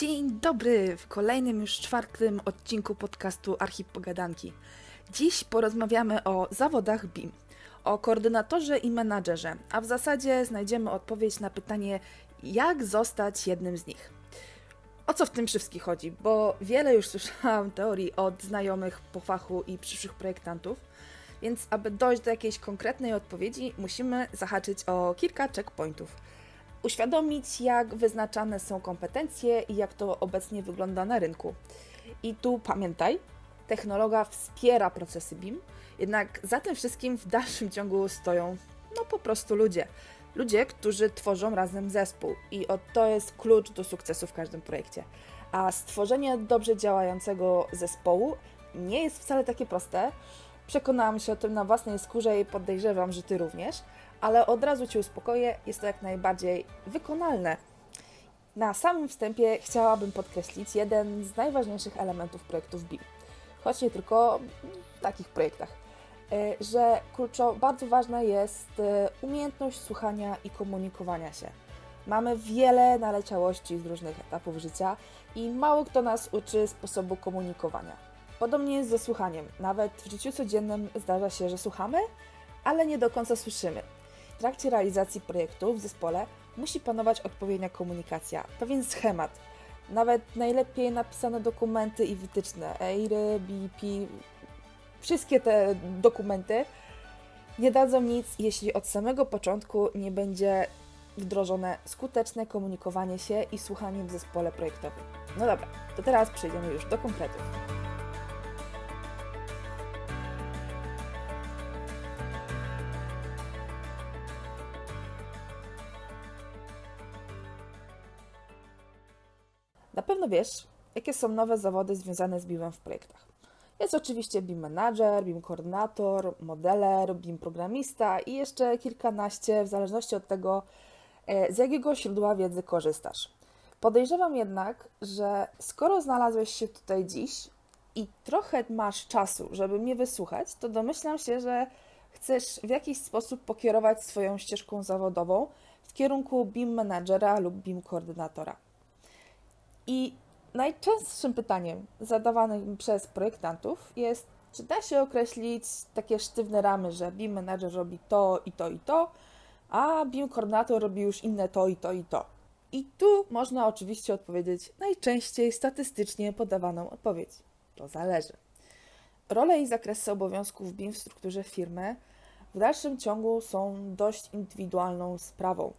Dzień dobry w kolejnym już czwartym odcinku podcastu Archip Pogadanki. Dziś porozmawiamy o zawodach BIM, o koordynatorze i menadżerze, a w zasadzie znajdziemy odpowiedź na pytanie, jak zostać jednym z nich. O co w tym wszystkim chodzi? Bo wiele już słyszałam teorii od znajomych po fachu i przyszłych projektantów, więc aby dojść do jakiejś konkretnej odpowiedzi, musimy zahaczyć o kilka checkpointów – uświadomić, jak wyznaczane są kompetencje i jak to obecnie wygląda na rynku. I tu pamiętaj, technologia wspiera procesy BIM, jednak za tym wszystkim w dalszym ciągu stoją no po prostu ludzie. Ludzie, którzy tworzą razem zespół i to jest klucz do sukcesu w każdym projekcie. A stworzenie dobrze działającego zespołu nie jest wcale takie proste. Przekonałam się o tym na własnej skórze i podejrzewam, że Ty również ale od razu Cię uspokoję, jest to jak najbardziej wykonalne. Na samym wstępie chciałabym podkreślić jeden z najważniejszych elementów projektów BIM, choć nie tylko w takich projektach, e, że kluczo, bardzo ważna jest e, umiejętność słuchania i komunikowania się. Mamy wiele naleciałości z różnych etapów życia i mało kto nas uczy sposobu komunikowania. Podobnie jest ze słuchaniem. Nawet w życiu codziennym zdarza się, że słuchamy, ale nie do końca słyszymy trakcie realizacji projektu w zespole musi panować odpowiednia komunikacja, pewien schemat. Nawet najlepiej napisane dokumenty i wytyczne, EIRY, BP, wszystkie te dokumenty nie dadzą nic, jeśli od samego początku nie będzie wdrożone skuteczne komunikowanie się i słuchanie w zespole projektowym. No dobra, to teraz przejdziemy już do konkretów. Na pewno wiesz, jakie są nowe zawody związane z BIM w projektach. Jest oczywiście BIM Manager, BIM Koordynator, Modeler, BIM Programista i jeszcze kilkanaście, w zależności od tego, e, z jakiego źródła wiedzy korzystasz. Podejrzewam jednak, że skoro znalazłeś się tutaj dziś i trochę masz czasu, żeby mnie wysłuchać, to domyślam się, że chcesz w jakiś sposób pokierować swoją ścieżką zawodową w kierunku BIM Managera lub BIM Koordynatora. I najczęstszym pytaniem zadawanym przez projektantów jest, czy da się określić takie sztywne ramy, że BIM Manager robi to i to i to, a BIM Koordynator robi już inne to i to i to. I tu można oczywiście odpowiedzieć najczęściej statystycznie podawaną odpowiedź. To zależy. Role i zakresy obowiązków BIM w strukturze firmy w dalszym ciągu są dość indywidualną sprawą.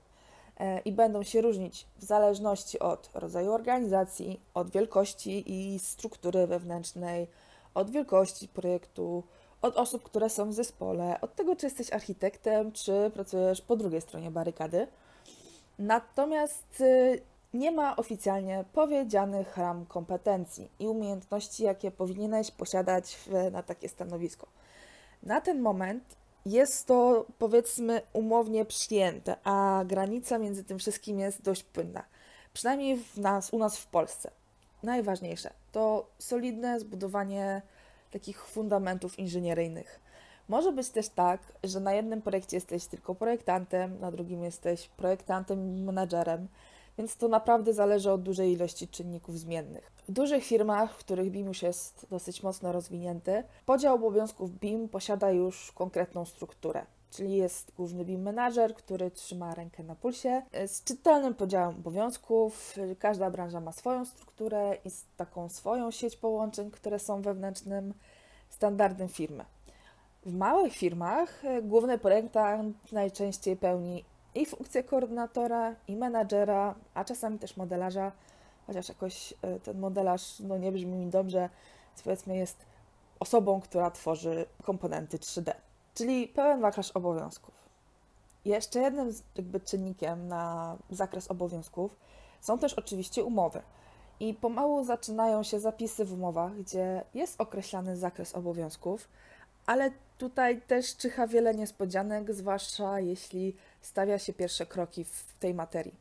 E, i będą się różnić w zależności od rodzaju organizacji, od wielkości i struktury wewnętrznej, od wielkości projektu, od osób, które są w zespole, od tego, czy jesteś architektem, czy pracujesz po drugiej stronie barykady. Natomiast y, nie ma oficjalnie powiedzianych ram kompetencji i umiejętności, jakie powinieneś posiadać na takie stanowisko. Na ten moment jest to powiedzmy umownie przyjęte, a granica między tym wszystkim jest dość płynna. Przynajmniej w nas, u nas w Polsce. Najważniejsze to solidne zbudowanie takich fundamentów inżynieryjnych. Może być też tak, że na jednym projekcie jesteś tylko projektantem, na drugim jesteś projektantem i menadżerem, więc to naprawdę zależy od dużej ilości czynników zmiennych. W dużych firmach, w których BIM już jest dosyć mocno rozwinięty, podział obowiązków BIM posiada już konkretną strukturę. Czyli jest główny BIM manager, który trzyma rękę na pulsie, z czytelnym podziałem obowiązków. Każda branża ma swoją strukturę i taką swoją sieć połączeń, które są wewnętrznym standardem firmy. W małych firmach e, główny projektant najczęściej pełni i funkcję koordynatora, i menadżera, a czasami też modelarza, chociaż jakoś e, ten modelarz no, nie brzmi mi dobrze, powiedzmy jest osobą, która tworzy komponenty 3D, czyli pełen wachlarz obowiązków. Jeszcze jednym jakby czynnikiem na zakres obowiązków są też oczywiście umowy. I pomału zaczynają się zapisy w umowach, gdzie jest określany zakres obowiązków, ale tutaj też czyha wiele niespodzianek, zwłaszcza jeśli stawia się pierwsze kroki w tej materii.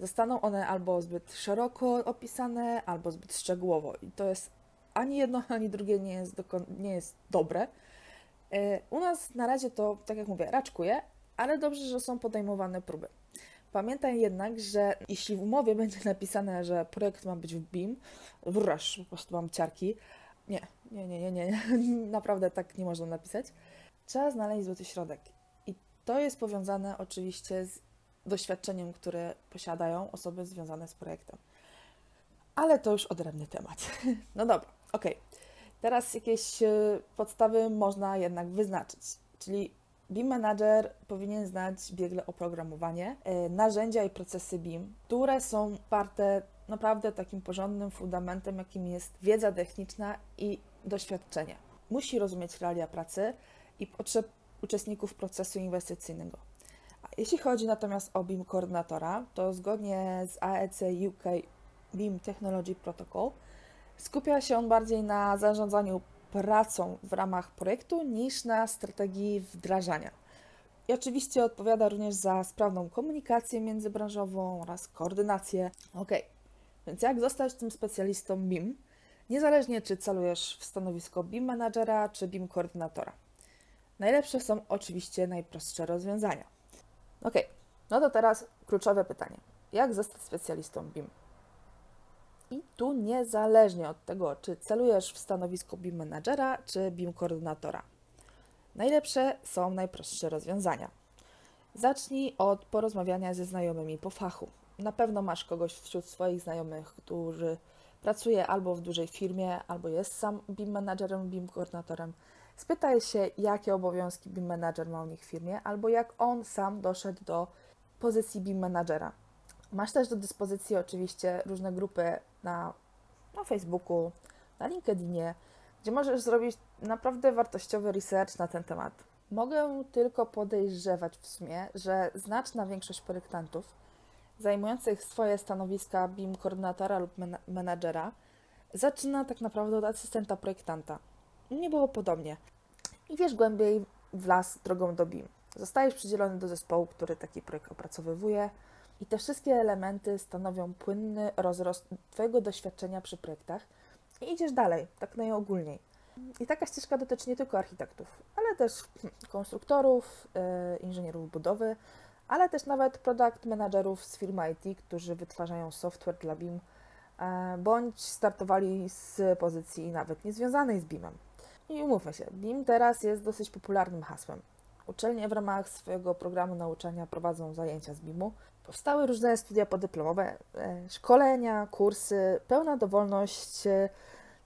Zostaną one albo zbyt szeroko opisane, albo zbyt szczegółowo. I to jest ani jedno, ani drugie nie jest, nie jest dobre. E, u nas na razie to, tak jak mówię, raczkuje, ale dobrze, że są podejmowane próby. Pamiętaj jednak, że jeśli w umowie będzie napisane, że projekt ma być w BIM, wraż, po prostu mam ciarki. Nie, nie, nie, nie, nie, naprawdę tak nie można napisać. Trzeba znaleźć złoty środek. I to jest powiązane oczywiście z doświadczeniem, które posiadają osoby związane z projektem. Ale to już odrębny temat. No dobra, ok. Teraz jakieś e, podstawy można jednak wyznaczyć. Czyli BIM Manager powinien znać biegle oprogramowanie, e, narzędzia i procesy BIM, które są parte naprawdę takim porządnym fundamentem, jakim jest wiedza techniczna i doświadczenie. Musi rozumieć realia pracy i potrzeb uczestników procesu inwestycyjnego. Jeśli chodzi natomiast o BIM koordynatora, to zgodnie z AEC UK BIM Technology Protocol skupia się on bardziej na zarządzaniu pracą w ramach projektu niż na strategii wdrażania. I oczywiście odpowiada również za sprawną komunikację międzybranżową oraz koordynację. Ok, więc jak zostać tym specjalistą BIM? Niezależnie czy celujesz w stanowisko BIM managera czy BIM koordynatora. Najlepsze są oczywiście najprostsze rozwiązania. Ok, no to teraz kluczowe pytanie. Jak zostać specjalistą BIM? I tu niezależnie od tego, czy celujesz w stanowisko BIM managera czy BIM koordynatora. Najlepsze są najprostsze rozwiązania. Zacznij od porozmawiania ze znajomymi po fachu. Na pewno masz kogoś wśród swoich znajomych, który pracuje albo w dużej firmie, albo jest sam BIM managerem, BIM koordynatorem. Spytaj się, jakie obowiązki BIM manager ma u nich w firmie, albo jak on sam doszedł do pozycji BIM managera. Masz też do dyspozycji oczywiście różne grupy na, na Facebooku, na LinkedInie, gdzie możesz zrobić naprawdę wartościowy research na ten temat. Mogę tylko podejrzewać w sumie, że znaczna większość projektantów zajmujących swoje stanowiska BIM koordynatora lub menadżera zaczyna tak naprawdę od asystenta projektanta. Nie było podobnie. I wiesz głębiej w las drogą do BIM. Zostajesz przydzielony do zespołu, który taki projekt opracowywuje, i te wszystkie elementy stanowią płynny rozrost Twojego doświadczenia przy projektach i idziesz dalej, tak najogólniej. I taka ścieżka dotyczy nie tylko architektów, ale też konstruktorów, yy, inżynierów budowy, ale też nawet product managerów z firmy IT, którzy wytwarzają software dla BIM, yy, bądź startowali z pozycji nawet niezwiązanej z BIM-em. I umówmy się, BIM teraz jest dosyć popularnym hasłem. Uczelnie w ramach swojego programu nauczania prowadzą zajęcia z BIM-u, Powstały różne studia podyplomowe, e, szkolenia, kursy, pełna dowolność, e,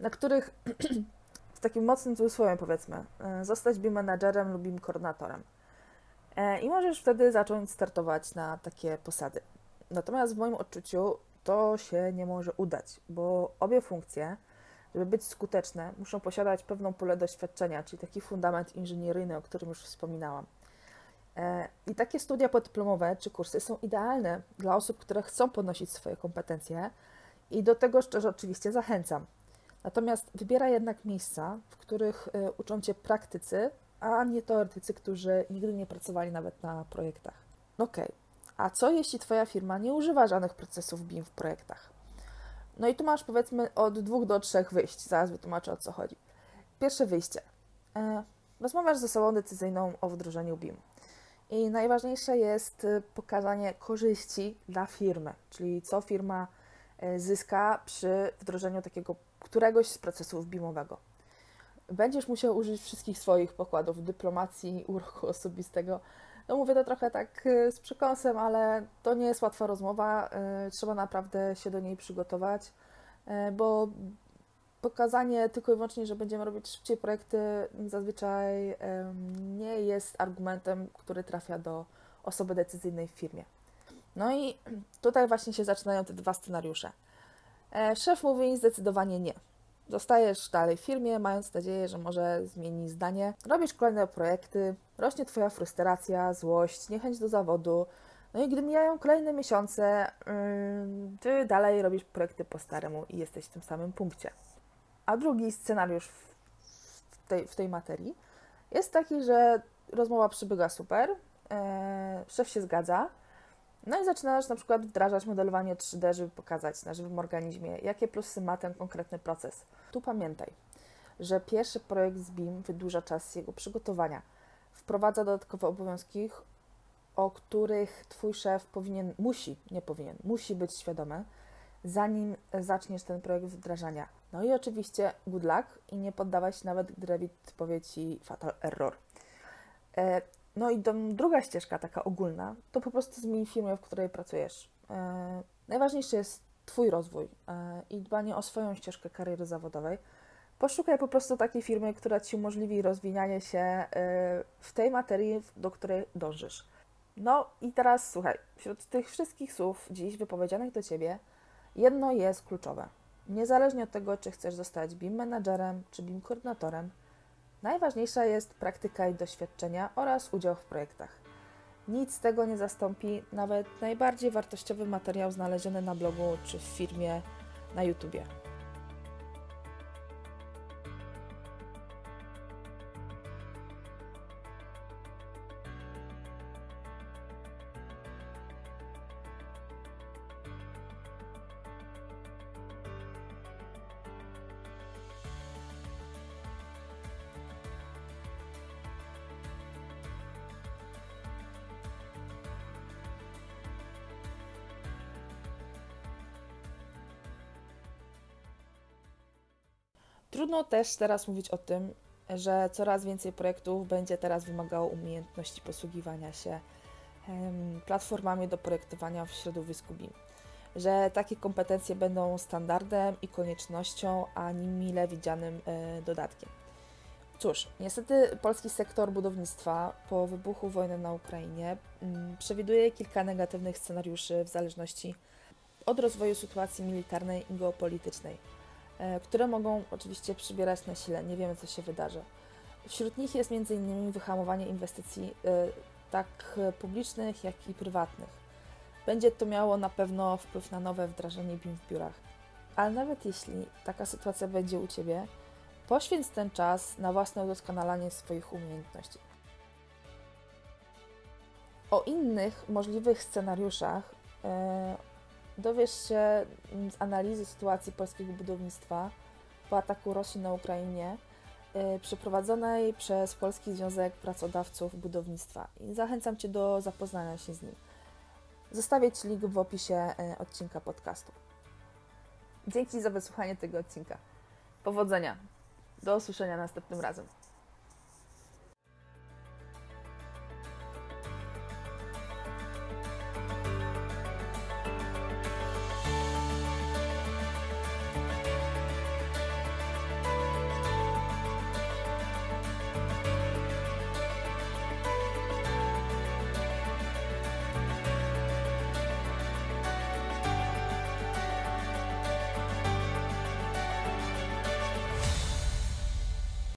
na których w takim mocnym cudzysłowie powiedzmy, e, zostać BIM menadżerem lub BIM koordynatorem. I możesz wtedy zacząć startować na takie posady. Natomiast w moim odczuciu to się nie może udać, bo obie funkcje, żeby być skuteczne, muszą posiadać pewną pulę doświadczenia, czyli taki fundament inżynieryjny, o którym już wspominałam. E, I takie studia podyplomowe czy kursy są idealne dla osób, które chcą podnosić swoje kompetencje i do tego szczerze oczywiście zachęcam. Natomiast wybiera jednak miejsca, w których e, uczą cię praktycy, a nie teoretycy, którzy nigdy nie pracowali nawet na projektach. Ok, a co jeśli Twoja firma nie używa żadnych procesów BIM w projektach? No i tu masz powiedzmy od dwóch do trzech wyjść, zaraz wytłumaczę o co chodzi. Pierwsze wyjście. E, rozmawiasz z osobą decyzyjną o wdrożeniu BIM. I najważniejsze jest y, pokazanie korzyści dla firmy, czyli co firma zyska przy wdrożeniu takiego któregoś z procesów BIM-owego. Będziesz musiał użyć wszystkich swoich pokładów dyplomacji, uroku osobistego. No mówię to trochę tak y, z przekąsem, ale to nie jest łatwa rozmowa. Trzeba naprawdę się do niej przygotować, bo pokazanie tylko i wyłącznie, że będziemy robić szybciej projekty, zazwyczaj nie jest argumentem, który trafia do osoby decyzyjnej w firmie. No i tutaj właśnie się zaczynają te dwa scenariusze. E, szef mówi zdecydowanie nie. Zostajesz dalej w firmie, mając nadzieję, że może zmieni zdanie. Robisz kolejne projekty, rośnie Twoja frustracja, złość, niechęć do zawodu. No i gdy mijają kolejne miesiące, Ty dalej robisz projekty po staremu i jesteś w tym samym punkcie. A drugi scenariusz w tej, w tej materii jest taki, że rozmowa przybyga super, e, szef się zgadza, no i zaczynasz na przykład wdrażać modelowanie 3D, żeby pokazać na żywym organizmie, jakie plusy ma ten konkretny proces. Tu pamiętaj, że pierwszy projekt z BIM wydłuża czas jego przygotowania, wprowadza dodatkowe obowiązki o których Twój szef powinien, musi, nie powinien, musi być świadomy, zanim zaczniesz ten projekt wdrażania. No i oczywiście good luck i nie poddawaj się nawet, gdy Revit powie Ci fatal error. E, no i druga ścieżka, taka ogólna, to po prostu zmień firmę, w której pracujesz. E, najważniejszy jest Twój rozwój e, i dbanie o swoją ścieżkę kariery zawodowej. Poszukaj po prostu takiej firmy, która Ci umożliwi rozwijanie się w tej materii, do której dążysz. No i teraz słuchaj, wśród tych wszystkich słów dziś wypowiedzianych do Ciebie, jedno jest kluczowe. Niezależnie od tego, czy chcesz zostać BIM menadżerem czy BIM koordynatorem, najważniejsza jest praktyka i doświadczenia oraz udział w projektach. Nic z tego nie zastąpi nawet najbardziej wartościowy materiał znaleziony na blogu czy w firmie na YouTubie. Trudno też teraz mówić o tym, że coraz więcej projektów będzie teraz wymagało umiejętności posługiwania się platformami do projektowania w środowisku BIM. Że takie kompetencje będą standardem i koniecznością, a nie mile widzianym e, dodatkiem. Cóż, niestety polski sektor budownictwa po wybuchu wojny na Ukrainie przewiduje kilka negatywnych scenariuszy w zależności od rozwoju sytuacji militarnej i geopolitycznej które mogą oczywiście przybierać na sile. Nie wiemy, co się wydarzy. Wśród nich jest m.in. wyhamowanie inwestycji e, tak publicznych, jak i prywatnych. Będzie to miało na pewno wpływ na nowe wdrażanie BIM w biurach. Ale nawet jeśli taka sytuacja będzie u Ciebie, poświęć ten czas na własne udoskonalanie swoich umiejętności. O innych możliwych scenariuszach e, dowiesz się z analizy sytuacji polskiego budownictwa po ataku Rosji na Ukrainie, yy, przeprowadzonej przez Polski Związek Pracodawców Budownictwa i zachęcam Cię do zapoznania się z nim. Zostawię Ci link w opisie yy, odcinka podcastu. Dzięki za wysłuchanie tego odcinka. Powodzenia. Do usłyszenia następnym razem.